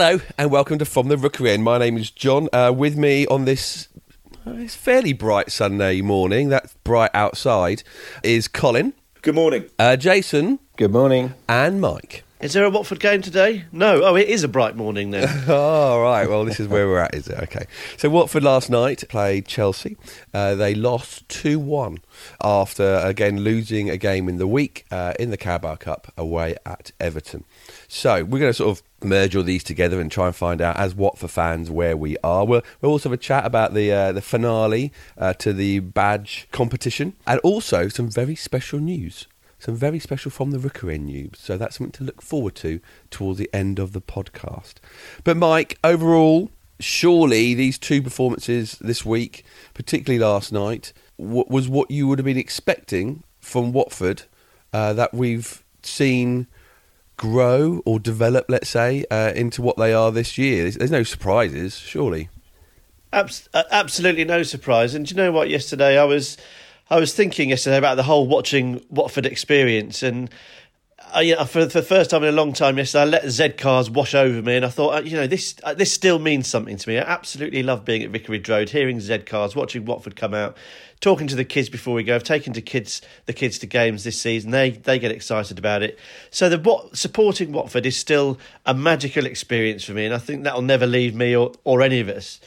Hello and welcome to From the Rookery End. My name is John. Uh, with me on this uh, it's fairly bright Sunday morning, that's bright outside, is Colin, Good morning. uh, Jason, Good morning. and Mike. Is there a Watford game today? No. Oh, it is a bright morning then. All right. Well, this is where we're at, is it? Okay. So, Watford last night played Chelsea. Uh, they lost 2 1 after, again, losing a game in the week uh, in the Carabao Cup away at Everton. So, we're going to sort of merge all these together and try and find out, as Watford fans, where we are. We'll, we'll also have a chat about the, uh, the finale uh, to the badge competition and also some very special news some very special from the Rookery news. So that's something to look forward to towards the end of the podcast. But Mike, overall, surely these two performances this week, particularly last night, w- was what you would have been expecting from Watford uh, that we've seen grow or develop, let's say, uh, into what they are this year. There's, there's no surprises, surely. Abs- uh, absolutely no surprise. And do you know what? Yesterday I was, I was thinking yesterday about the whole watching Watford experience, and I, you know, for, for the first time in a long time yesterday, I let Z cars wash over me, and I thought, uh, you know, this uh, this still means something to me. I absolutely love being at Vicarage Road, hearing Z cars, watching Watford come out, talking to the kids before we go. I've taken to kids the kids to games this season. They they get excited about it. So the what supporting Watford is still a magical experience for me, and I think that will never leave me or, or any of us.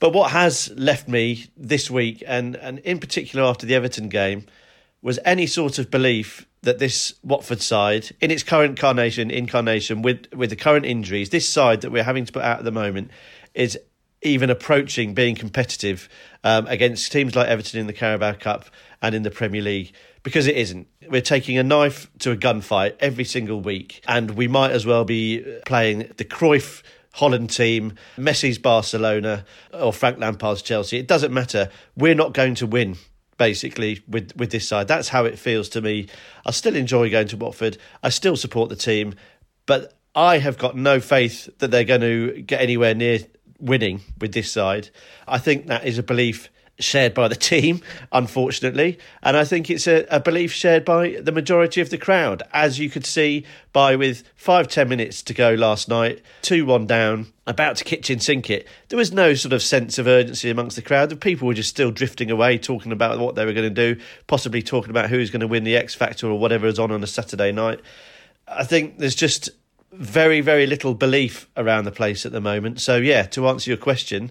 But what has left me this week, and, and in particular after the Everton game, was any sort of belief that this Watford side, in its current carnation, incarnation, with, with the current injuries, this side that we're having to put out at the moment, is even approaching being competitive um, against teams like Everton in the Carabao Cup and in the Premier League. Because it isn't. We're taking a knife to a gunfight every single week, and we might as well be playing the Cruyff Holland team, Messi's Barcelona, or Frank Lampard's Chelsea. It doesn't matter. We're not going to win. Basically, with with this side, that's how it feels to me. I still enjoy going to Watford. I still support the team, but I have got no faith that they're going to get anywhere near winning with this side. I think that is a belief shared by the team, unfortunately. And I think it's a, a, belief shared by the majority of the crowd, as you could see by with five, ten minutes to go last night, 2 1 down, about to kitchen sink it. There was no sort of sense of urgency amongst the crowd. The people were just still drifting away, talking about what they were going to do, possibly talking about who's going to win the X Factor or whatever is on on a Saturday night. I think there's just very, very little belief around the place at the moment. So, yeah, to answer your question,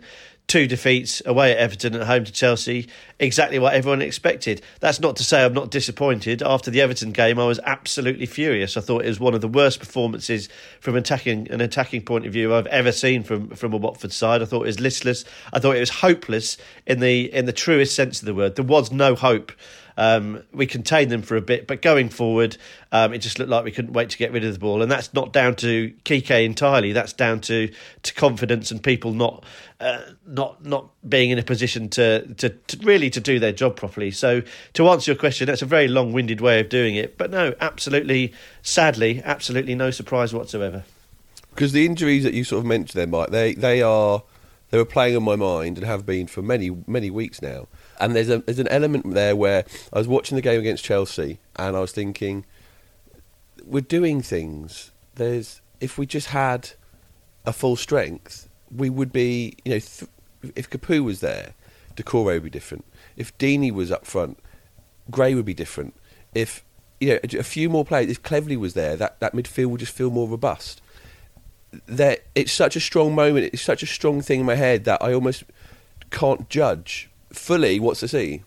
two defeats away at Everton and at home to Chelsea, exactly what everyone expected. That's not to say I'm not disappointed. After the Everton game, I was absolutely furious. I thought it was one of the worst performances from attacking an attacking point of view I've ever seen from from a Watford side. I thought it was listless. I thought it was hopeless in the in the truest sense of the word. There was no hope. Um, we contained them for a bit, but going forward, um, it just looked like we couldn't wait to get rid of the ball. And that's not down to Kike entirely. That's down to to confidence and people not uh, not not being in a position to, to, to really to do their job properly. So to answer your question, that's a very long winded way of doing it. But no, absolutely, sadly, absolutely no surprise whatsoever. Because the injuries that you sort of mentioned there, Mike, they they are they were playing on my mind and have been for many many weeks now. And there's a there's an element there where I was watching the game against Chelsea and I was thinking, we're doing things. There's if we just had a full strength, we would be you know th- if Capoue was there, Doucouré would be different. If Deeney was up front, Gray would be different. If you know a few more players, if Cleverley was there, that, that midfield would just feel more robust. That it's such a strong moment. It's such a strong thing in my head that I almost can't judge fully what's to see.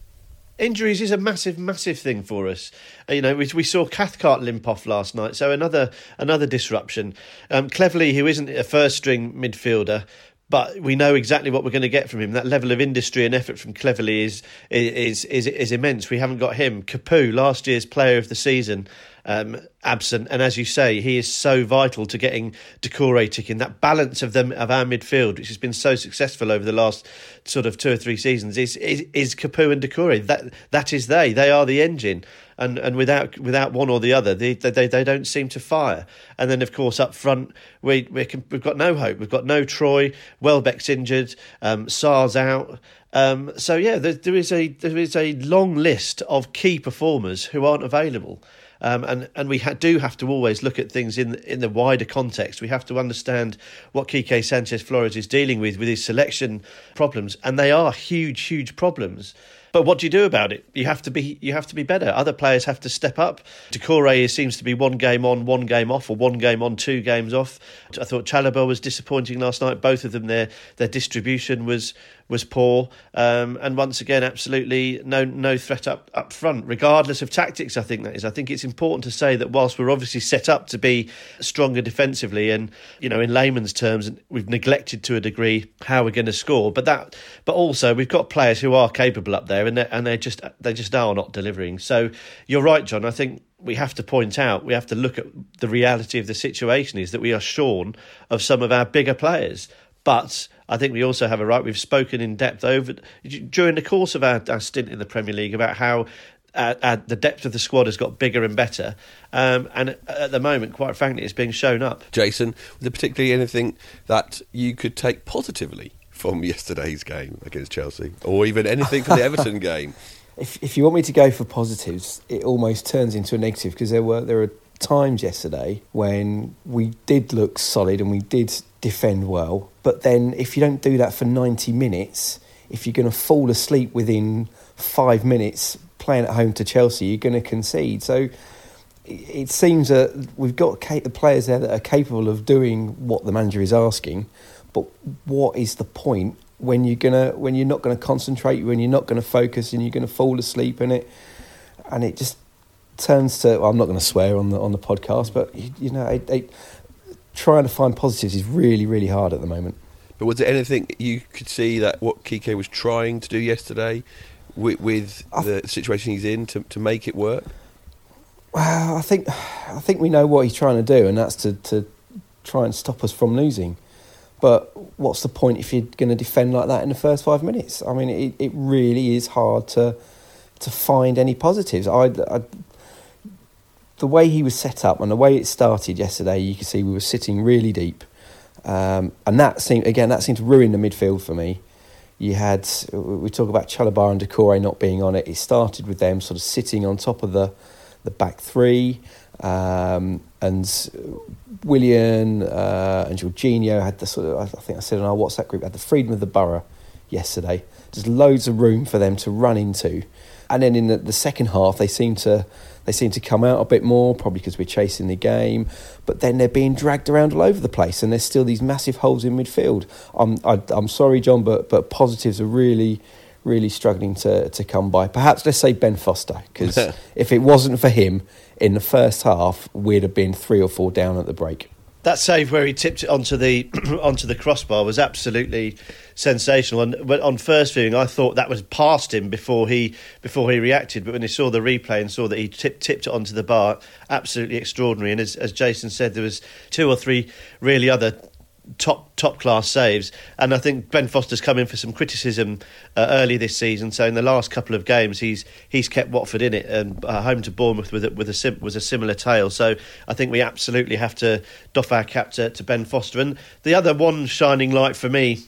Injuries is a massive, massive thing for us. Uh, You know, we, we saw Cathcart limp off last night, so another another disruption. Um, Cleverley, who isn't a first string midfielder, but we know exactly what we're going to get from him. That level of industry and effort from Cleverley is is is is immense. We haven't got him. Capoue, last year's Player of the Season, um, absent, and as you say, he is so vital to getting Doucouré ticking. That balance of them of our midfield, which has been so successful over the last sort of two or three seasons, is is, is Capoue and Doucouré. That that is they. They are the engine. And, and without without one or the other, they, they they don't seem to fire. And then, of course, up front, we, we we've got no hope. We've got no Troy. Welbeck's injured. Um, Sarr's out. Um, so yeah, there, there is a there is a long list of key performers who aren't available. Um, and and we ha- do have to always look at things in in the wider context. We have to understand what Quique Sanchez Flores is dealing with with his selection problems, and they are huge, huge problems. But what do you do about it? You have to be you have to be better. Other players have to step up. Doucouré seems to be one game on, one game off, or one game on, two games off. I thought Chalobah was disappointing last night. Both of them, their their distribution was was poor, um, and once again, absolutely no no threat up up front, regardless of tactics. I think that is. I think it's important to say that whilst we're obviously set up to be stronger defensively, and you know, in layman's terms, we've neglected to a degree how we're going to score. But that, but also we've got players who are capable up there, and they're, and they just they just are not delivering. So you're right, John. I think we have to point out, we have to look at the reality of the situation is that we are shorn of some of our bigger players. But I think we also have a right. We've spoken in depth over during the course of our, our stint in the Premier League about how uh, uh, the depth of the squad has got bigger and better. Um, and at the moment, quite frankly, it's being shown up. Jason, was there particularly anything that you could take positively from yesterday's game against Chelsea, or even anything from the Everton game? If, if you want me to go for positives, it almost turns into a negative because there were there were times yesterday when we did look solid and we did defend well. But then if you don't do that for 90 minutes, if you're going to fall asleep within five minutes playing at home to Chelsea, you're going to concede. So it seems that we've got the players there that are capable of doing what the manager is asking. But what is the point when you're gonna when you're not going to concentrate, when you're not going to focus, and you're going to fall asleep in it, and it just turns to. Well, I'm not going to swear on the on the podcast, but you, you know, it, it, trying to find positives is really, really hard at the moment. But was there anything you could see that what Kike was trying to do yesterday with, with the situation he's in to, to make it work? Well, I think I think we know what he's trying to do, and that's to, to try and stop us from losing. But what's the point if you're going to defend like that in the first five minutes? I mean, it, it really is hard to to find any positives. I, I the way he was set up and the way it started yesterday, you could see we were sitting really deep, um, and that seemed again that seemed to ruin the midfield for me. You had we talk about Chalobah and Doucouré not being on it. It started with them sort of sitting on top of the the back three, um, and Willian uh, and Jorginho had the sort of I think I said in our WhatsApp group had the freedom of the borough yesterday. Just loads of room for them to run into, and then in the, the second half they seemed to they seem to come out a bit more, probably because we're chasing the game. But then they're being dragged around all over the place, and there's still these massive holes in midfield. I'm I, am i am sorry, John, but but positives are really really struggling to to come by. Perhaps let's say Ben Foster, because if it wasn't for him in the first half, we'd have been three or four down at the break that save where he tipped it onto the onto the crossbar was absolutely sensational. And on first viewing, I thought that was past him before he before he reacted. But when he saw the replay and saw that he tipped tipped it onto the bar, absolutely extraordinary. And as, as Jason said, there was two or three really other top top class saves. And I think Ben Foster's come in for some criticism uh, early this season. So in the last couple of games, he's he's kept Watford in it, and uh, home to Bournemouth with a, with a sim- was a similar tale. So I think we absolutely have to doff our cap to, to Ben Foster. And the other one shining light for me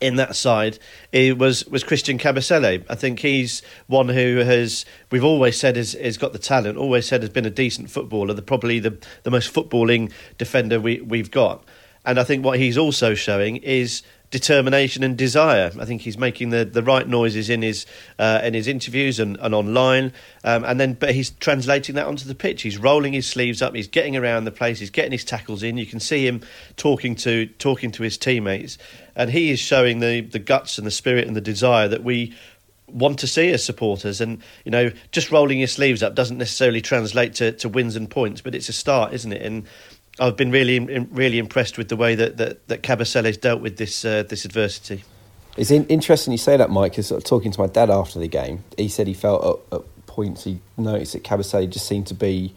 in that side it was was Christian Kabasele. I think he's one who has we've always said has, has got the talent, always said has been a decent footballer, the probably the, the most footballing defender we, we've got. And I think what he's also showing is determination and desire. I think he's making the, the right noises in his uh, in his interviews and, and online, um, and then but he's translating that onto the pitch. He's rolling his sleeves up. He's getting around the place. He's getting his tackles in. You can see him talking to talking to his teammates, and he is showing the the guts and the spirit and the desire that we want to see as supporters. And you know, just rolling your sleeves up doesn't necessarily translate to, to wins and points, but it's a start, isn't it? And I've been really, really impressed with the way that that, that has dealt with this uh, this adversity. It's in, interesting you say that, Mike. Because sort of talking to my dad after the game, he said he felt at, at points he noticed that Kabasele just seemed to be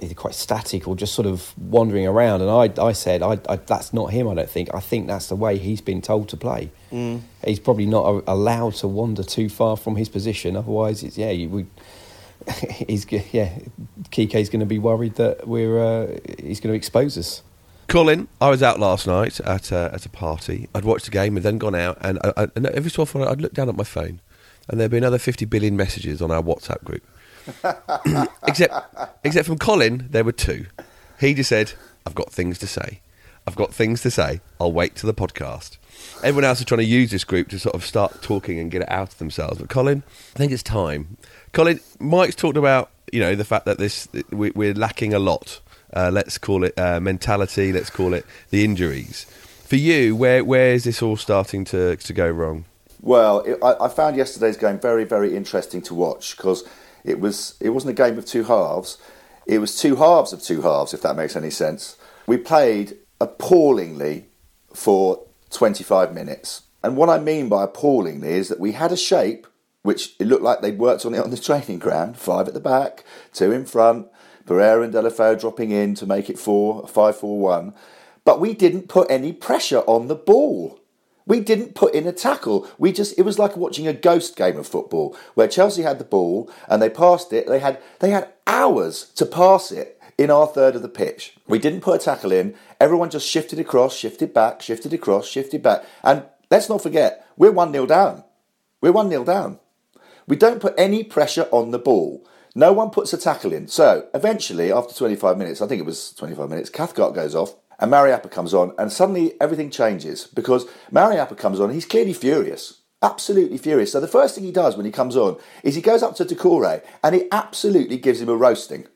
either quite static or just sort of wandering around. And I, I said, I, I, that's not him. I don't think. I think that's the way he's been told to play. Mm. He's probably not allowed to wander too far from his position. Otherwise, it's yeah, you, we he's yeah, Quique's going to be worried that we're uh, he's going to expose us. Colin, I was out last night at a, at a party. I'd watched the game and then gone out, and, I, and every so often I'd look down at my phone, and there'd be another 50 billion messages on our WhatsApp group. except, except from Colin, there were two. He just said, "I've got things to say. I've got things to say. I'll wait to the podcast." Everyone else is trying to use this group to sort of start talking and get it out of themselves. But Colin, I think it's time. Colin, Mike's talked about you know the fact that this we, we're lacking a lot. Uh, let's call it uh, mentality. Let's call it the injuries. For you, where where is this all starting to to go wrong? Well, it, I, I found yesterday's game very, very interesting to watch because it was it wasn't a game of two halves. It was two halves of two halves, if that makes any sense. We played appallingly for 25 minutes. And what I mean by appallingly is that we had a shape which it looked like they'd worked on it on the training ground five at the back, two in front, Pereyra and Deulofeu dropping in to make it four, five, four, one. But we didn't put any pressure on the ball. We didn't put in a tackle. We just it was like watching a ghost game of football where Chelsea had the ball and they passed it. They had they had hours to pass it in our third of the pitch. We didn't put a tackle in. Everyone just shifted across, shifted back, shifted across, shifted back. And let's not forget, we're 1 0 down. We're 1 0 down. We don't put any pressure on the ball. No one puts a tackle in. So eventually, after 25 minutes, I think it was 25 minutes, Cathcart goes off and Mariappa comes on, and suddenly everything changes because Mariappa comes on. He's clearly furious, absolutely furious. So the first thing he does when he comes on is he goes up to Doucouré and he absolutely gives him a roasting.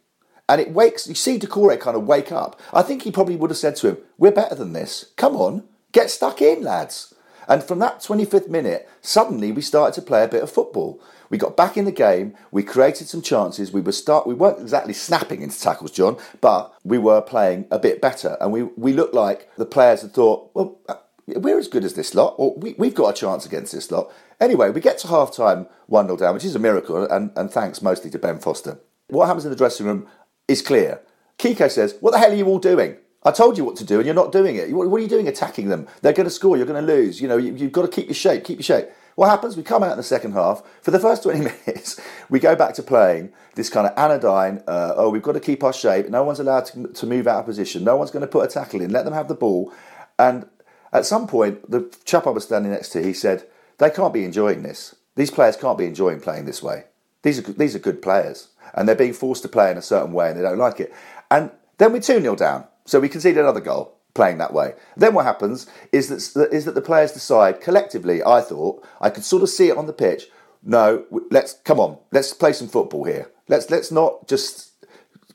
And it wakes, you see Doucouré kind of wake up. I think he probably would have said to him, We're better than this. Come on, get stuck in, lads. And from that 25th minute, suddenly we started to play a bit of football. We got back in the game. We created some chances. We were start. We weren't exactly snapping into tackles, John, but we were playing a bit better, and we we looked like the players had thought, well, uh, we're as good as this lot, or we, we've got a chance against this lot. Anyway, we get to half time, 1 0 down, which is a miracle, and, and thanks mostly to Ben Foster. What happens in the dressing room is clear. Kiko says, What the hell are you all doing? I told you what to do, and you're not doing it. What are you doing attacking them? They're going to score, you're going to lose. You know, you, have got to keep your shape, keep your shape. What happens? We come out in the second half. For the first 20 minutes, we go back to playing this kind of anodyne, uh, oh, we've got to keep our shape. No one's allowed to, to move out of position. No one's going to put a tackle in. Let them have the ball. And at some point, the chap I was standing next to, he said, they can't be enjoying this. These players can't be enjoying playing this way. These are, these are good players. And they're being forced to play in a certain way and they don't like it. And then we're 2 0 down. So we conceded another goal playing that way. Then what happens is that, is that the players decide collectively, I thought, I could sort of see it on the pitch, no, let's come on, let's play some football here. Let's let's not just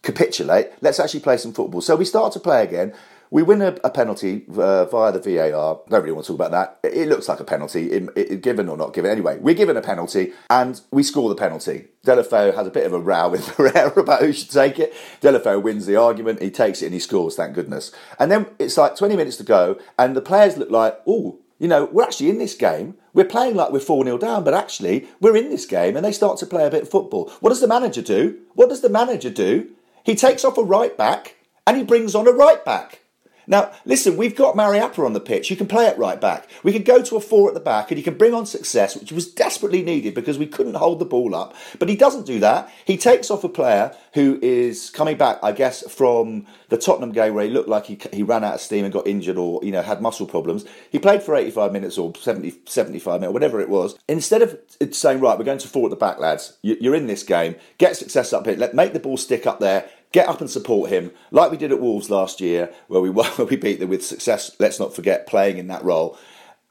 capitulate. Let's actually play some football. So we start to play again. We win a, a penalty uh, via the VAR. Don't really want to talk about that. It, it looks like a penalty, it, it, given or not given. Anyway, we're given a penalty and we score the penalty. Deulofeu has a bit of a row with Pereyra about who should take it. Deulofeu wins the argument. He takes it and he scores. Thank goodness. And then it's like 20 minutes to go, and the players look like, oh, you know, we're actually in this game. We're playing like we're 4 0 down, but actually, we're in this game, and they start to play a bit of football. What does the manager do? What does the manager do? He takes off a right back and he brings on a right back. Now, listen, we've got Mariappa on the pitch. You can play it right back. We could go to a four at the back and he can bring on Success, which was desperately needed because we couldn't hold the ball up. But he doesn't do that. He takes off a player who is coming back, I guess, from the Tottenham game where he looked like he, he ran out of steam and got injured or, you know, had muscle problems. He played for 85 minutes or 70, 75 minutes, whatever it was. Instead of saying, right, we're going to four at the back, lads, you're in this game, get Success up here, let make the ball stick up there, get up and support him, like we did at Wolves last year, where we where we beat them with Success. Let's not forget playing in that role.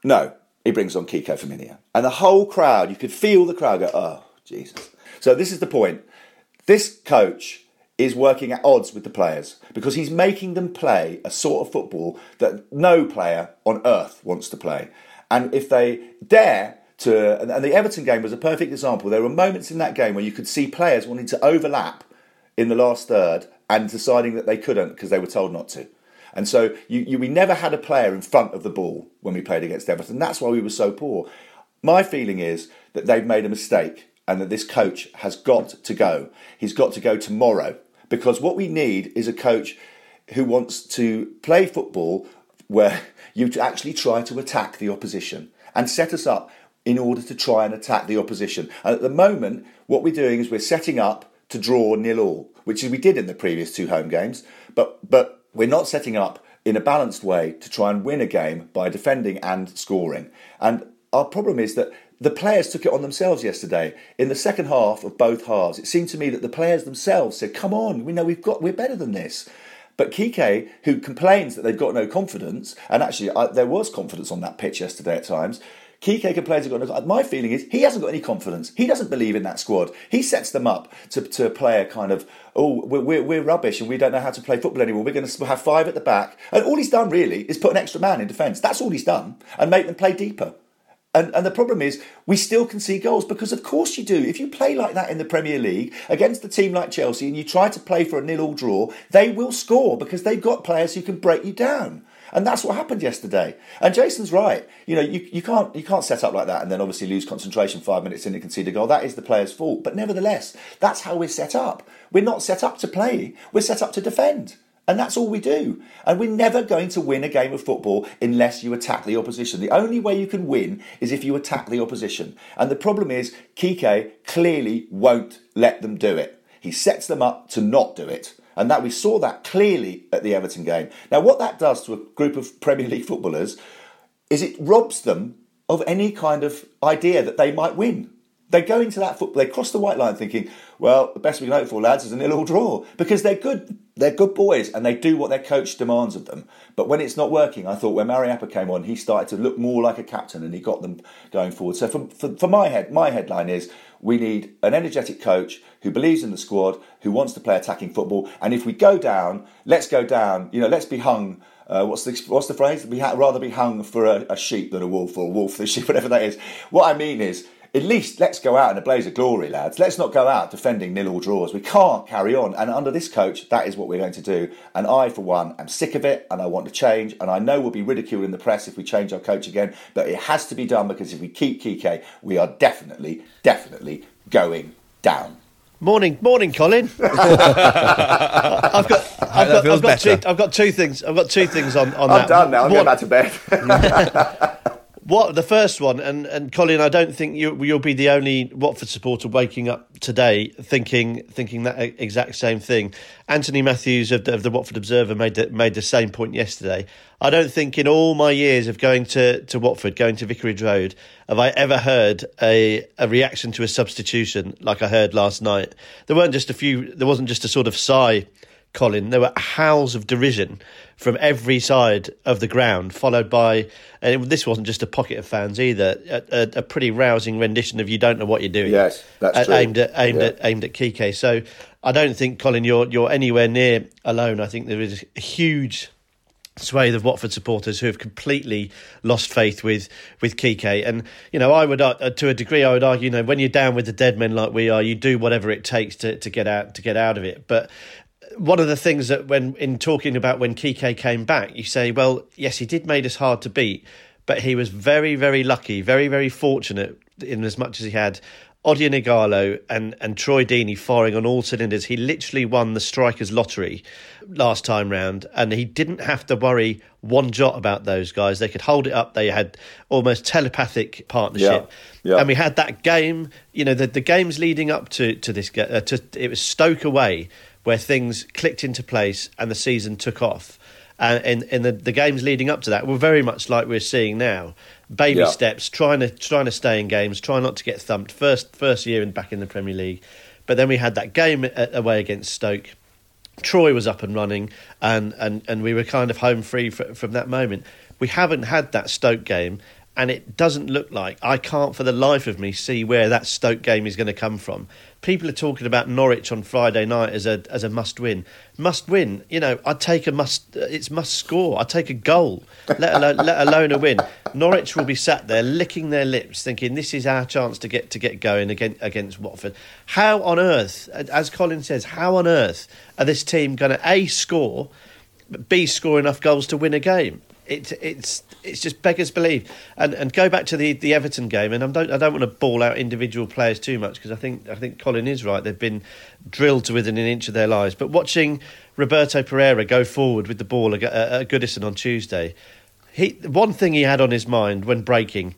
No, he brings on Kiko Femenia, and the whole crowd. You could feel the crowd go, "Oh, Jesus!" So this is the point. This coach is working at odds with the players because he's making them play a sort of football that no player on earth wants to play. And if they dare to, and the Everton game was a perfect example. There were moments in that game where you could see players wanting to overlap in the last third and deciding that they couldn't because they were told not to. And so you, you, we never had a player in front of the ball when we played against Everton. That's why we were so poor. My feeling is that they've made a mistake and that this coach has got to go. He's got to go tomorrow because what we need is a coach who wants to play football where you actually try to attack the opposition and set us up in order to try and attack the opposition. And at the moment, what we're doing is we're setting up to draw nil all, which is we did in the previous two home games. But but we're not setting up in a balanced way to try and win a game by defending and scoring. And our problem is that the players took it on themselves yesterday. In the second half of both halves, it seemed to me that the players themselves said, "Come on, we know we've got, we're better than this." But Kike, who complains that they've got no confidence, and actually I, there was confidence on that pitch yesterday at times. Kike complains got no. My feeling is he hasn't got any confidence. He doesn't believe in that squad. He sets them up to, to play a kind of oh we're, we're, we're rubbish and we don't know how to play football anymore. We're going to have five at the back, and all he's done really is put an extra man in defence. That's all he's done, and make them play deeper. And, and the problem is, we still can see goals because, of course, you do. If you play like that in the Premier League against a team like Chelsea and you try to play for a nil-all draw, they will score because they've got players who can break you down. And that's what happened yesterday. And Jason's right. You know, you, you can't you can't set up like that and then obviously lose concentration five minutes in and concede a goal. That is the player's fault. But nevertheless, that's how we're set up. We're not set up to play. We're set up to defend. And that's all we do. And we're never going to win a game of football unless you attack the opposition. The only way you can win is if you attack the opposition. And the problem is, Kike clearly won't let them do it. He sets them up to not do it. And that we saw that clearly at the Everton game. Now, what that does to a group of Premier League footballers is it robs them of any kind of idea that they might win. They go into that football, they cross the white line thinking, well, the best we can hope for, lads, is a nil-all draw because they're good. They're good boys and they do what their coach demands of them. But when it's not working, I thought when Mariappa came on, he started to look more like a captain and he got them going forward. So for, for, for my head, my headline is we need an energetic coach who believes in the squad, who wants to play attacking football. And if we go down, let's go down. You know, let's be hung. Uh, what's the what's the phrase? We rather be hung for a, a, sheep than a wolf, or a wolf for a sheep, whatever that is. What I mean is, at least let's go out in a blaze of glory, lads. Let's not go out defending nil or draws. We can't carry on. And under this coach, that is what we're going to do. And I, for one, am sick of it and I want to change. And I know we'll be ridiculed in the press if we change our coach again, but it has to be done because if we keep Kike, we are definitely, definitely going down. Morning, morning, Colin. I've got, I've got, I've got, two, I've got two things. I've got two things on, on I'm that. done now. I'm going back to bed. What the first one, and, and Colin, I don't think you you'll be the only Watford supporter waking up today thinking thinking that exact same thing. Anthony Matthews of the, of the Watford Observer made the, made the same point yesterday. I don't think in all my years of going to, to Watford, going to Vicarage Road, have I ever heard a a reaction to a substitution like I heard last night. There weren't just a few. There wasn't just a sort of sigh Colin, there were howls of derision from every side of the ground, followed by, and this wasn't just a pocket of fans either, a, a, a pretty rousing rendition of "You don't know what you're doing." Yes, that's true. Aimed at aimed yeah. at aimed at Kike. So I don't think Colin, you're you're anywhere near alone. I think there is a huge swathe of Watford supporters who have completely lost faith with with Kike. And you know, I would uh, to a degree, I would argue, you know, when you're down with the dead men like we are, you do whatever it takes to to get out to get out of it. But one of the things that when in talking about when Kike came back, you say, well, yes, he did made us hard to beat, but he was very, very lucky, very, very fortunate in as much as he had Odion Ighalo and, and Troy Deeney firing on all cylinders. He literally won the strikers lottery last time round, and he didn't have to worry one jot about those guys. They could hold it up. They had almost telepathic partnership. Yeah. Yeah. And we had that game, you know, the, the games leading up to, to this, uh, to, it was Stoke away where things clicked into place and the season took off. And in, in the, the games leading up to that were very much like we're seeing now. Baby Yeah. steps, trying to trying to stay in games, trying not to get thumped. First first year in back in the Premier League, but then we had that game away against Stoke. Troy was up and running, and, and, and we were kind of home free fr- from that moment. We haven't had that Stoke game, and it doesn't look like I can't for the life of me see where that Stoke game is going to come from. People are talking about Norwich on Friday night as a as a must win. Must win, you know. I'd take a must. It's must score. I'd take a goal, let alone let alone a win. Norwich will be sat there licking their lips, thinking this is our chance to get to get going against against Watford. How on earth, as Colin says, how on earth are this team going to a score, b score enough goals to win a game? It's it's it's just beggars belief. And and go back to the, the Everton game, and I don't I don't want to ball out individual players too much because I think I think Colin is right. They've been drilled to within an inch of their lives. But watching Roberto Pereyra go forward with the ball at, at Goodison on Tuesday, he one thing he had on his mind when breaking,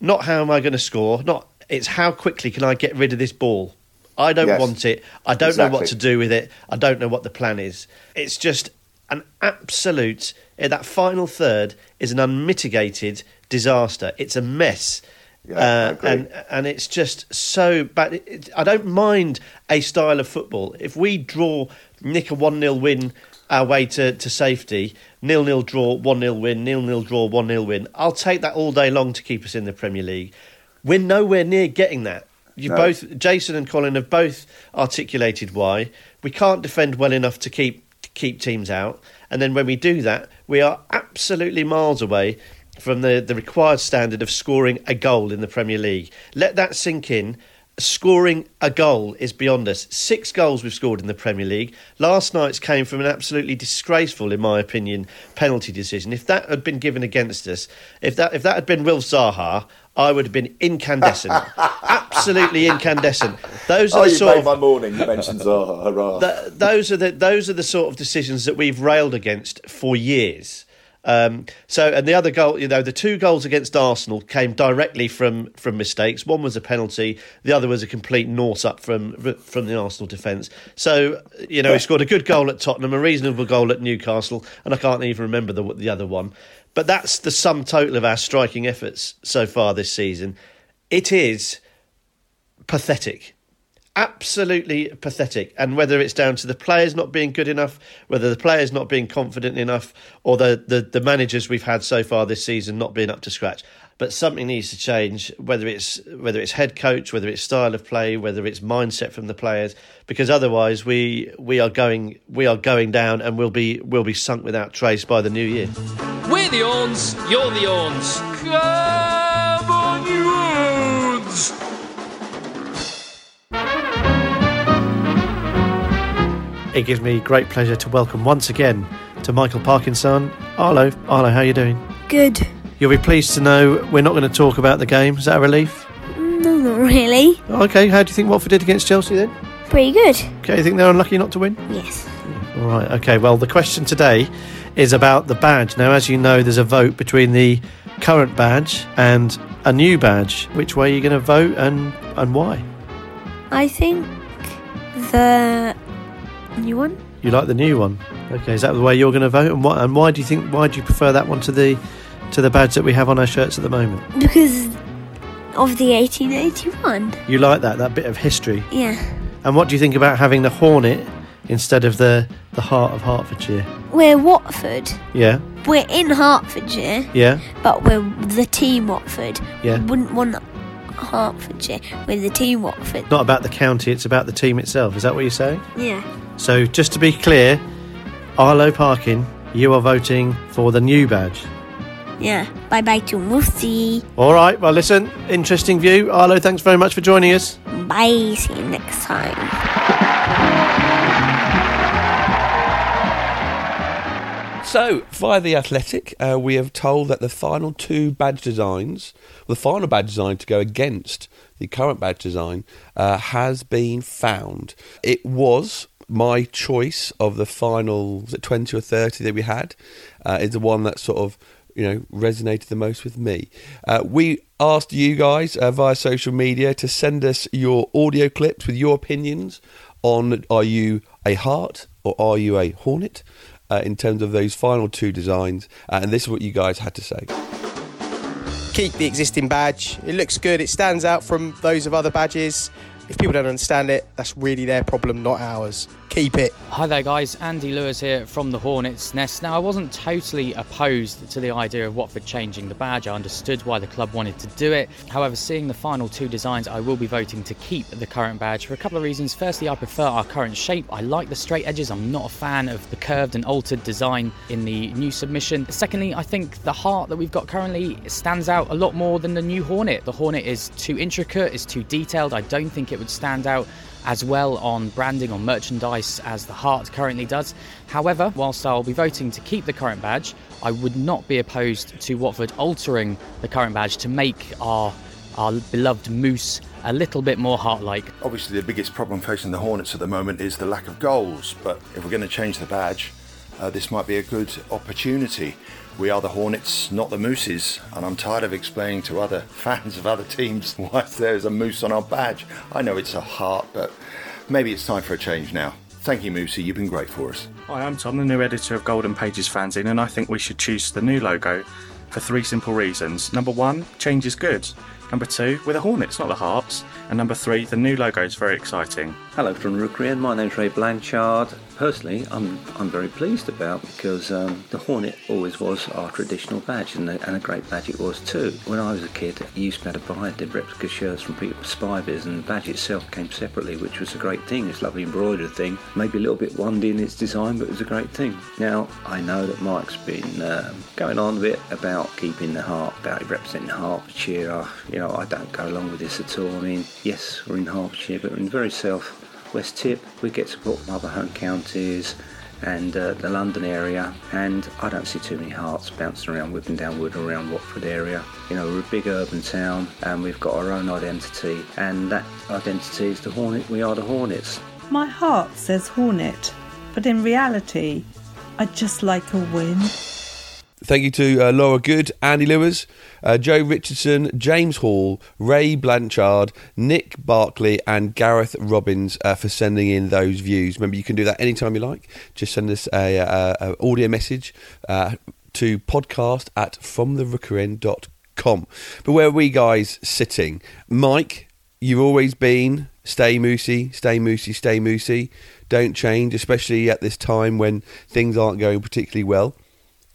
not how am I going to score, not it's how quickly can I get rid of this ball. I don't Yes. want it. I don't know what to do with it. I don't know what the plan is. It's just an absolute. eh, That final third is an unmitigated disaster. It's a mess. Yeah, uh, and and it's just so bad. It- it- I don't mind a style of football. If we draw, nick a one 0 win our way to, to safety, nil nil draw, one 0 win, nil nil draw, one 0 win. I'll take that all day long to keep us in the Premier League. We're nowhere near getting that. You No. both, Jason and Colin, have both articulated why we can't defend well enough to keep keep teams out, and then when we do that, we are absolutely miles away from the, the required standard of scoring a goal in the Premier League. Let that sink in. Scoring a goal is beyond us. Six goals we've scored in the Premier League. Last night's came from an absolutely disgraceful, in my opinion, penalty decision. If that had been given against us, if that if that had been Will Zaha, I would have been incandescent, absolutely incandescent. Those are Oh, the you sort made of my morning. You mentioned Zaha. Hurrah. Th- those are the those are the sort of decisions that we've railed against for years. Um, so, and the other goal, you know, the two goals against Arsenal came directly from from mistakes. One was a penalty, the other was a complete north up from from the Arsenal defence. So, you know, he scored a good goal at Tottenham, a reasonable goal at Newcastle, and I can't even remember the the other one. But that's the sum total of our striking efforts so far this season. It is pathetic. Absolutely pathetic. And whether it's down to the players not being good enough, whether the players not being confident enough, or the, the, the managers we've had so far this season not being up to scratch. But something needs to change, whether it's whether it's head coach, whether it's style of play, whether it's mindset from the players, because otherwise we we are going we are going down and we'll be we'll be sunk without trace by the new year. We're the Orns, you're the Orns. Come It gives me great pleasure to welcome once again to Michael Parkinson. Arlo, Arlo, how are you doing? Good. You'll be pleased to know we're not going to talk about the game. Is that a relief? Mm, no, not really. Okay, how do you think Watford did against Chelsea then? Pretty good. Okay, you think they're unlucky not to win? Yes. All right, okay. Well, the question today is about the badge. Now, as you know, there's a vote between the current badge and a new badge. Which way are you going to vote and, and why? I think the new one. You like the new one? Okay, is that the way you're going to vote? And why, and why do you think, why do you prefer that one to the, to the badge that we have on our shirts at the moment? Because of the 1881. You like that, that bit of history. Yeah. And what do you think about having the Hornet instead of the, the Heart of Hertfordshire? We're Watford. Yeah, We're in Hertfordshire, yeah, but we're the team Watford. Yeah. We wouldn't want Hertfordshire. We're the team Watford. not about the county, it's about the team itself. Is that what you're saying? Yeah. So, just to be clear, Arlo Parkin, you are voting for the new badge. Yeah. Bye bye to Moosey. All right, well, listen, interesting view. Arlo, thanks very much for joining us. Bye. See you next time. So, via the Athletic, uh, we have told that the final two badge designs, the final badge design to go against the current badge design, uh, has been found. It was my choice of the final, was it 20 or 30 that we had, uh, is the one that sort of you know resonated the most with me. Uh, we asked you guys uh, via social media to send us your audio clips with your opinions on are you a heart or are you a hornet uh, in terms of those final two designs, uh, and this is what you guys had to say. keep the existing badge. It looks good. It stands out from those of other badges. If people don't understand it, that's really their problem, not ours. Keep it. Hi there, guys. Andy Lewis here from the Hornets Nest. Now, I wasn't totally opposed to the idea of Watford changing the badge. I understood why the club wanted to do it. However, seeing the final two designs, I will be voting to keep the current badge for a couple of reasons. Firstly, I prefer our current shape. I like the straight edges. I'm not a fan of the curved and altered design in the new submission. Secondly, I think the heart that we've got currently stands out a lot more than the new Hornet. The Hornet is too intricate, is too detailed. I don't think it would stand out as well on branding or merchandise as the Heart currently does. However, whilst I'll be voting to keep the current badge, I would not be opposed to Watford altering the current badge to make our our beloved Moose a little bit more heart-like. Obviously, the biggest problem facing the Hornets at the moment is the lack of goals. But if we're going to change the badge, uh, this might be a good opportunity. We are the Hornets, not the Mooses, and I'm tired of explaining to other fans of other teams why there's a moose on our badge. I know it's a heart, but maybe it's time for a change now. Thank you, Moosey. You've been great for us. Hi, I'm Tom, the new editor of Golden Pages Fanzine, and I think we should choose the new logo for three simple reasons. Number one, change is good. Number two, we're the Hornets, not the Hearts. And number three, the new logo is very exciting. Hello from Rookery, my name's Ray Blanchard. Personally, I'm I'm very pleased about because um, the Hornet always was our traditional badge, and a, and a great badge it was too. When I was a kid, you used to be able to buy the replica shirts from people, Spivers, and the badge itself came separately, which was a great thing. It's a lovely embroidered thing, maybe a little bit wondy in its design, but it was a great thing. Now I know that Mike's been um, going on a bit about keeping the heart, about representing Hertfordshire. I, you know, I don't go along with this at all. I mean, yes, we're in Hertfordshire, but we're in the very south West Tip. We get support from other home counties and uh, the London area, and I don't see too many hearts bouncing around Whippendell Wood around Watford area. You know, we're a big urban town, and we've got our own identity, and that identity is the Hornet. We are the Hornets. My heart says Hornet, but in reality, I just like a win. Thank you to uh, Laura Good, Andy Lewis, uh, Joe Richardson, James Hall, Ray Blanchard, Nick Barkley, and Gareth Robbins uh, for sending in those views. Remember, you can do that anytime you like. Just send us a, a, a audio message uh, to podcast at fromtherookeryend.com. But where are we guys sitting? Mike, you've always been stay moosey, stay moosey, stay moosey. Don't change, especially at this time when things aren't going particularly well.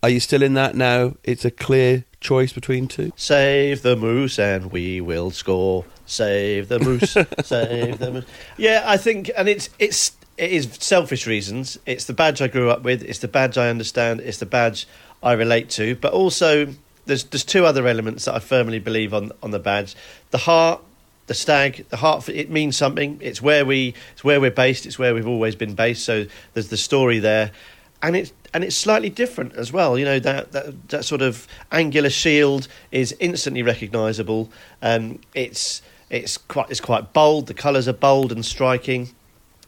Are you still in that now? It's a clear choice between two. Save the moose and we will score. Save the moose. save the moose. Yeah, I think, and it's it's it is selfish reasons. It's the badge I grew up with. It's the badge I understand. It's the badge I relate to. But also, there's there's two other elements that I firmly believe on on the badge: the heart. The stag, the heart. It means something. It's where we, it's where we're based. It's where we've always been based. So there's the story there, and it's and it's slightly different as well. You know that that, that sort of angular shield is instantly recognisable. Um, it's it's quite it's quite bold. The colours are bold and striking,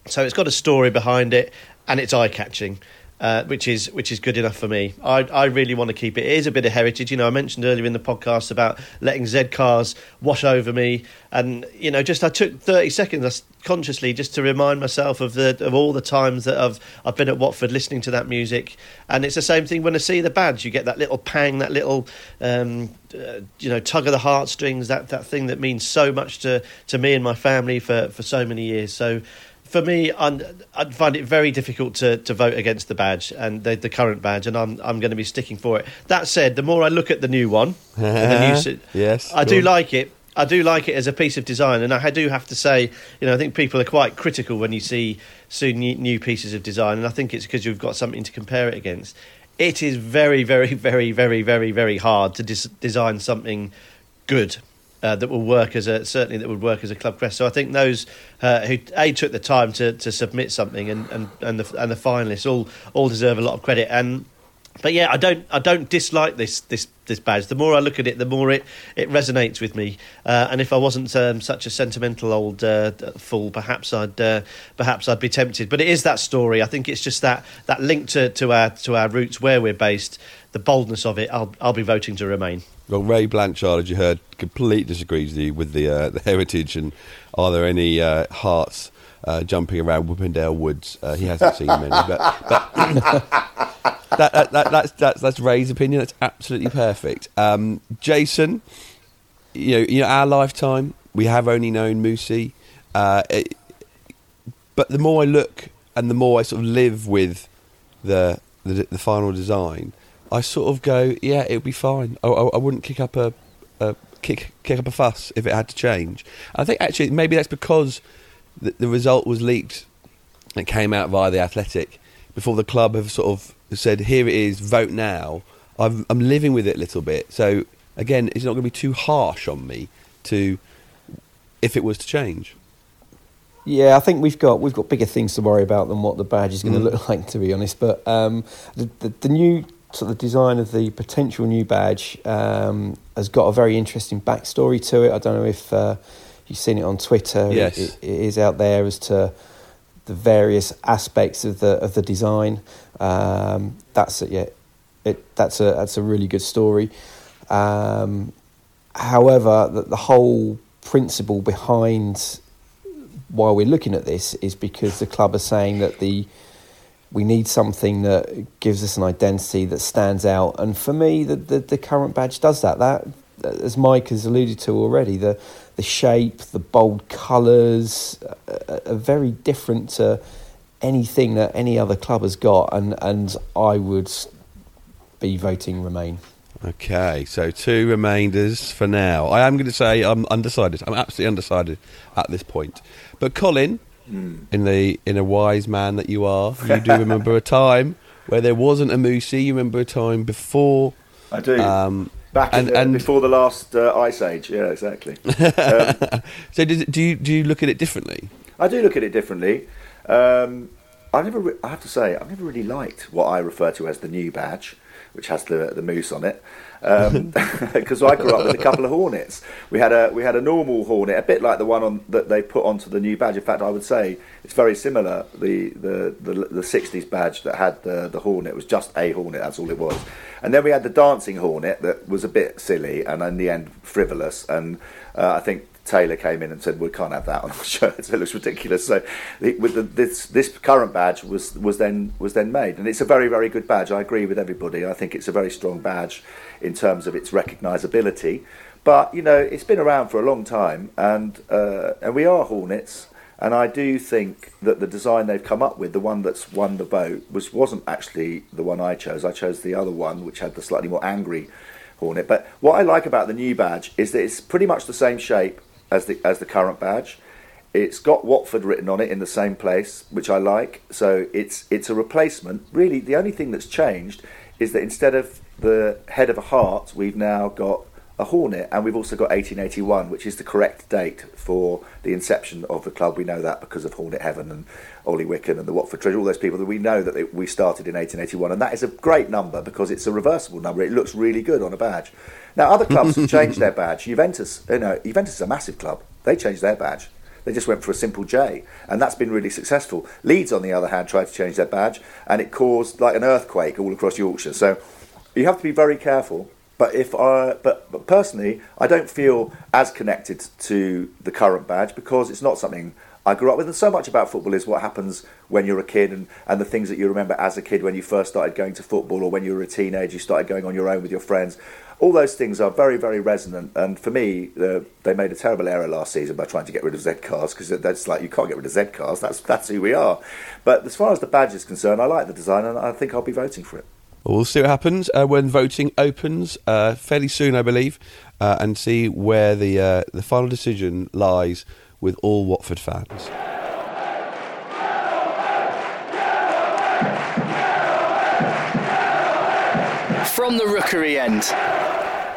so it's got a story behind it, and it's eye catching. Uh, which is which is good enough for me. I I really want to keep it. It is a bit of heritage. You know, I mentioned earlier in the podcast about letting Z cars wash over me, and you know, just I took thirty seconds consciously just to remind myself of the of all the times that I've I've been at Watford listening to that music, and it's the same thing when I see the badge. You get that little pang, that little um, uh, you know tug of the heartstrings, that that thing that means so much to to me and my family for for so many years. So for me, I'm, I'd find it very difficult to, to vote against the badge and the, the current badge, and I'm I'm going to be sticking for it. That said, the more I look at the new one, the new, yes, I do on. like it. I do like it as a piece of design, and I do have to say, you know, I think people are quite critical when you see see new, new pieces of design, and I think it's because you've got something to compare it against. It is very, very, very, very, very, very hard to dis- design something good uh, that will work as a certainly that would work as a club crest. So I think those uh, who a took the time to, to submit something and and and the and the finalists all all deserve a lot of credit. And but yeah, I don't I don't dislike this this this badge. The more I look at it, the more it, it resonates with me. Uh, and if I wasn't um, such a sentimental old uh, fool, perhaps I'd uh, perhaps I'd be tempted. But it is that story. I think it's just that that link to, to our to our roots, where we're based, the boldness of it. I'll I'll be voting to remain. Well, Ray Blanchard, as you heard, completely disagrees with, you with the uh, the heritage. And are there any uh, hearts uh, jumping around Whippendell Woods? Uh, he hasn't seen many, but, but that, that, that, that's, that's that's Ray's opinion. That's absolutely perfect. Um, Jason, you know, you know, our lifetime, we have only known Moosey, uh, it, but the more I look and the more I sort of live with the the, the final design. I sort of go, yeah, it'll be fine. I, I, I wouldn't kick up a, a kick kick up a fuss if it had to change. I think actually maybe that's because the, the result was leaked. It came out via the Athletic before the club have sort of said, "Here it is, vote now." I'm, I'm living with it a little bit, so again, it's not going to be too harsh on me to if it was to change. Yeah, I think we've got we've got bigger things to worry about than what the badge is going to Mm. look like, to be honest. But um, the, the the new sort of design of the potential new badge um, has got a very interesting backstory to it. I don't know if uh, you've seen it on Twitter. Yes. it, it is out there as to the various aspects of the of the design. Um, that's a, yeah, it that's a that's a really good story. Um, however, the, the whole principle behind why we're looking at this is because the club are saying that the we need something that gives us an identity that stands out. And for me, the, the, the current badge does that. That as Mike has alluded to already, the the shape, the bold colours are, are very different to anything that any other club has got, and and I would be voting Remain. Okay, so two remainders for now. I am going to say I'm undecided. I'm absolutely undecided at this point. But Colin, Hmm. in the in a wise man that you are, you do remember a time where there wasn't a Moosey. You remember a time before. I do. Um, Back in and, the, and before the last uh, ice age, yeah, exactly. Um, so does do you do you look at it differently? I do look at it differently. Um, I never, re- I have to say, I've never really liked what I refer to as the new badge, which has the the moose on it, because I grew up with a couple of hornets. We had a we had a normal hornet, a bit like the one on that they put onto the new badge. In fact, I would say it's very similar. The the the, the 60s badge that had the the hornet was just a hornet. That's all it was. And then we had the dancing hornet that was a bit silly and in the end frivolous. And uh, I think Taylor came in and said, "We can't have that on our shirt. It looks ridiculous." So, with the, this this current badge was was then was then made, and it's a very very good badge. I agree with everybody. I think it's a very strong badge in terms of its recognisability. But you know, it's been around for a long time, and uh, and we are Hornets. And I do think that the design they've come up with, the one that's won the vote, was wasn't actually the one I chose. I chose the other one, which had the slightly more angry Hornet. But what I like about the new badge is that it's pretty much the same shape as the as the current badge. It's got Watford written on it in the same place, which I like. So it's it's a replacement. Really, the only thing that's changed is that instead of the head of a hart, we've now got a hornet, and we've also got 1881, which is the correct date for the inception of the club. We know that because of Hornet Heaven and Ollie Wicken and the Watford Treasure, all those people that we know that they, we started in 1881, and that is a great number because it's a reversible number. It looks really good on a badge. Now, other clubs have changed their badge. Juventus, you know, Juventus is a massive club. They changed their badge. They just went for a simple J, and that's been really successful. Leeds, on the other hand, tried to change their badge, and it caused like an earthquake all across Yorkshire. So you have to be very careful. But if I, but, but personally, I don't feel as connected to the current badge because it's not something I grew up with. And so much about football is what happens when you're a kid and, and the things that you remember as a kid when you first started going to football or when you were a teenager, you started going on your own with your friends. All those things are very, very resonant. And for me, uh, they made a terrible error last season by trying to get rid of Z cars because that's like you can't get rid of Z cars. That's that's who we are. But as far as the badge is concerned, I like the design and I think I'll be voting for it. We'll see what happens uh, when voting opens uh, fairly soon, I believe, uh, and see where the uh, the final decision lies with all Watford fans. From the rookery end.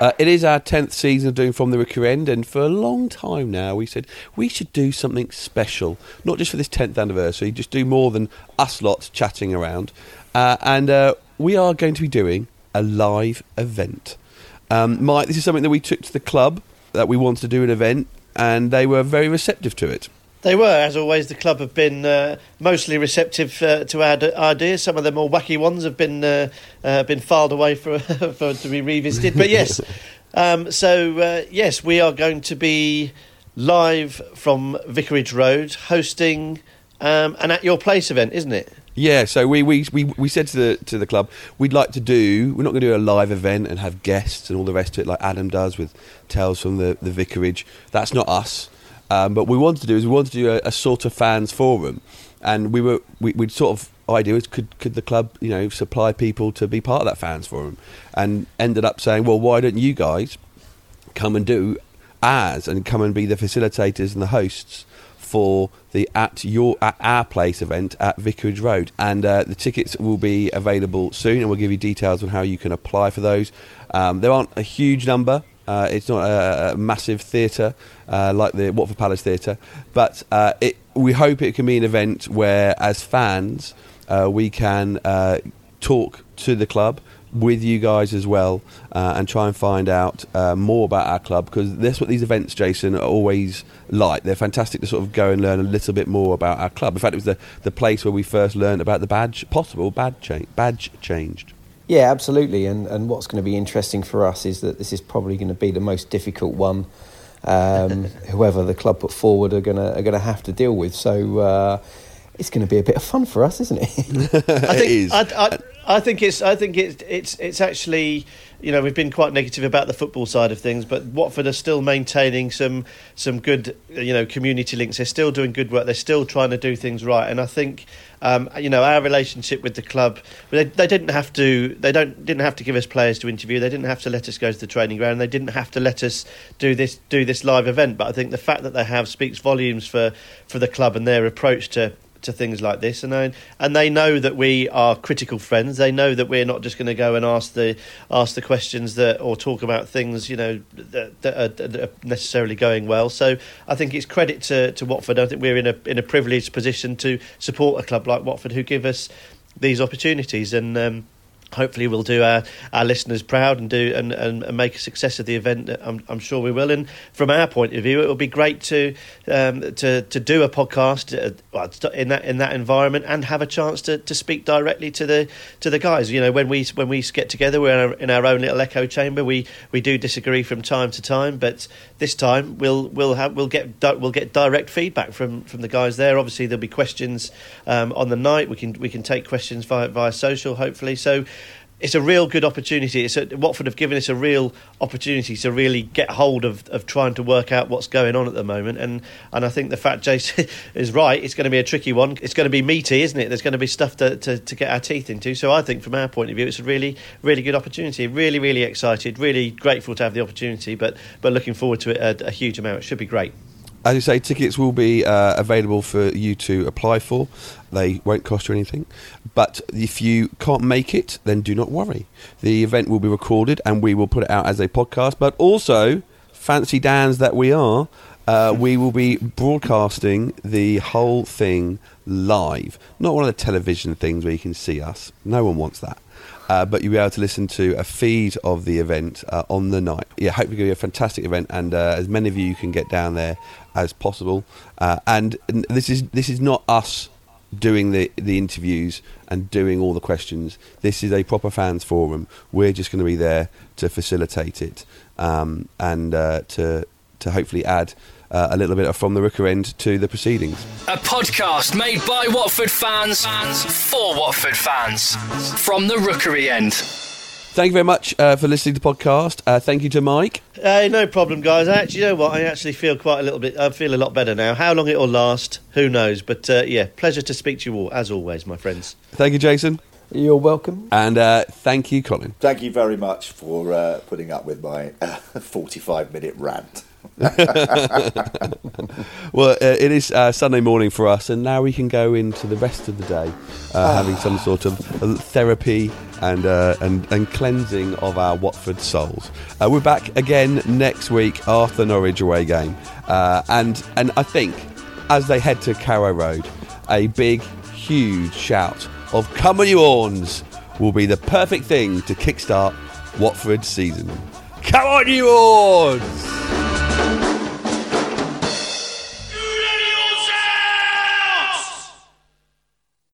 Uh, it is our 10th season of doing From the Rookery End, and for a long time now we said we should do something special, not just for this 10th anniversary, just do more than us lot chatting around. Uh, and uh, we are going to be doing a live event. Um, Mike, this is something that we took to the club, that we wanted to do an event, and they were very receptive to it. They were, as always. The club have been uh, mostly receptive uh, to our d- ideas. Some of the more wacky ones have been uh, uh, been filed away for, for to be revisited. But yes, um, so uh, yes, we are going to be live from Vicarage Road, hosting um, at your place event, isn't it? Yeah, so we, we, we, we said to the to the club we'd like to do we're not going to do a live event and have guests and all the rest of it like Adam does with Tales from the, the Vicarage. That's not us. Um, but we wanted to do is we wanted to do a, a sort of fans forum, and we were we, we'd sort of idea was could could the club you know supply people to be part of that fans forum, and ended up saying well why don't you guys come and do as and come and be the facilitators and the hosts for the at your at our place event at Vicarage Road, and uh, the tickets will be available soon, and we'll give you details on how you can apply for those. Um, there aren't a huge number. Uh, it's not a, a massive theatre uh, like the Watford Palace Theatre, but uh, it, we hope it can be an event where, as fans, uh, we can uh, talk to the club with you guys as well uh, and try and find out uh, more about our club because that's what these events, Jason, are always like. They're fantastic to sort of go and learn a little bit more about our club. In fact, it was the, the place where we first learned about the badge, possible badge, cha- badge changed. Yeah, absolutely. And and what's going to be interesting for us is that this is probably going to be the most difficult one. Um, whoever the club put forward are gonna are gonna have to deal with. So uh, it's going to be a bit of fun for us, isn't it? I think I, I, I think it's. I think it's. It's. It's actually. You know, we've been quite negative about the football side of things, but Watford are still maintaining some some good, you know, community links. They're still doing good work. They're still trying to do things right, and I think, um, you know, our relationship with the club. They, they didn't have to. They don't didn't have to give us players to interview. They didn't have to let us go to the training ground. They didn't have to let us do this do this live event. But I think the fact that they have speaks volumes for for the club and their approach to to things like this, and I, and they know that we are critical friends. They know that we're not just going to go and ask the ask the questions that or talk about things you know that, that, are, that are necessarily going well. So I think it's credit to, to Watford. I think we're in a in a privileged position to support a club like Watford who give us these opportunities and. Um, hopefully we'll do our, our listeners proud and do and, and, and make a success of the event. I'm, I'm sure we will. And from our point of view, it will be great to um, to to do a podcast uh, in that in that environment and have a chance to, to speak directly to the to the guys. You know, when we when we get together, we're in our, in our own little echo chamber. We we do disagree from time to time, but this time we'll we'll have we'll get we'll get direct feedback from from the guys there. Obviously, there'll be questions um, on the night. We can we can take questions via via social, hopefully. So it's a real good opportunity. It's a, Watford have given us a real opportunity to really get hold of, of trying to work out what's going on at the moment. And and I think the fact Jason is right, it's going to be a tricky one. It's going to be meaty, isn't it? There's going to be stuff to, to, to get our teeth into. So I think from our point of view, it's a really really good opportunity. Really really excited. Really grateful to have the opportunity, but but looking forward to it a, a huge amount. It should be great. As you say, tickets will be uh, available for you to apply for. They won't cost you anything. But if you can't make it, then do not worry. The event will be recorded and we will put it out as a podcast. But also, fancy Dans that we are, uh, we will be broadcasting the whole thing live. Not one of the television things where you can see us. No one wants that. Uh, but you'll be able to listen to a feed of the event uh, on the night. Yeah, hopefully it'll be a fantastic event, and uh, as many of you can get down there as possible. Uh, and, and this is this is not us doing the the interviews and doing all the questions. This is a proper fans forum. We're just going to be there to facilitate it um, and uh, to to hopefully add uh, a little bit of from the Rookery end to the proceedings. A podcast made by Watford fans for Watford fans from the Rookery end. Thank you very much uh, for listening to the podcast. Uh, thank you to Mike. Hey, no problem, guys. I actually, you know what? I actually feel quite a little bit. I feel a lot better now. How long it will last, who knows? But uh, yeah, pleasure to speak to you all as always, my friends. Thank you, Jason. You're welcome. And uh, thank you, Colin. Thank you very much for uh, putting up with my uh, 45 minute rant. well, uh, it is uh, Sunday morning for us, and now we can go into the rest of the day uh, having some sort of therapy and, uh, and and cleansing of our Watford souls. Uh, we're back again next week after the Norwich away game, uh, and and I think as they head to Carrow Road, a big, huge shout of "Come on, you Horns!" will be the perfect thing to kickstart Watford's season. Come on, you Horns!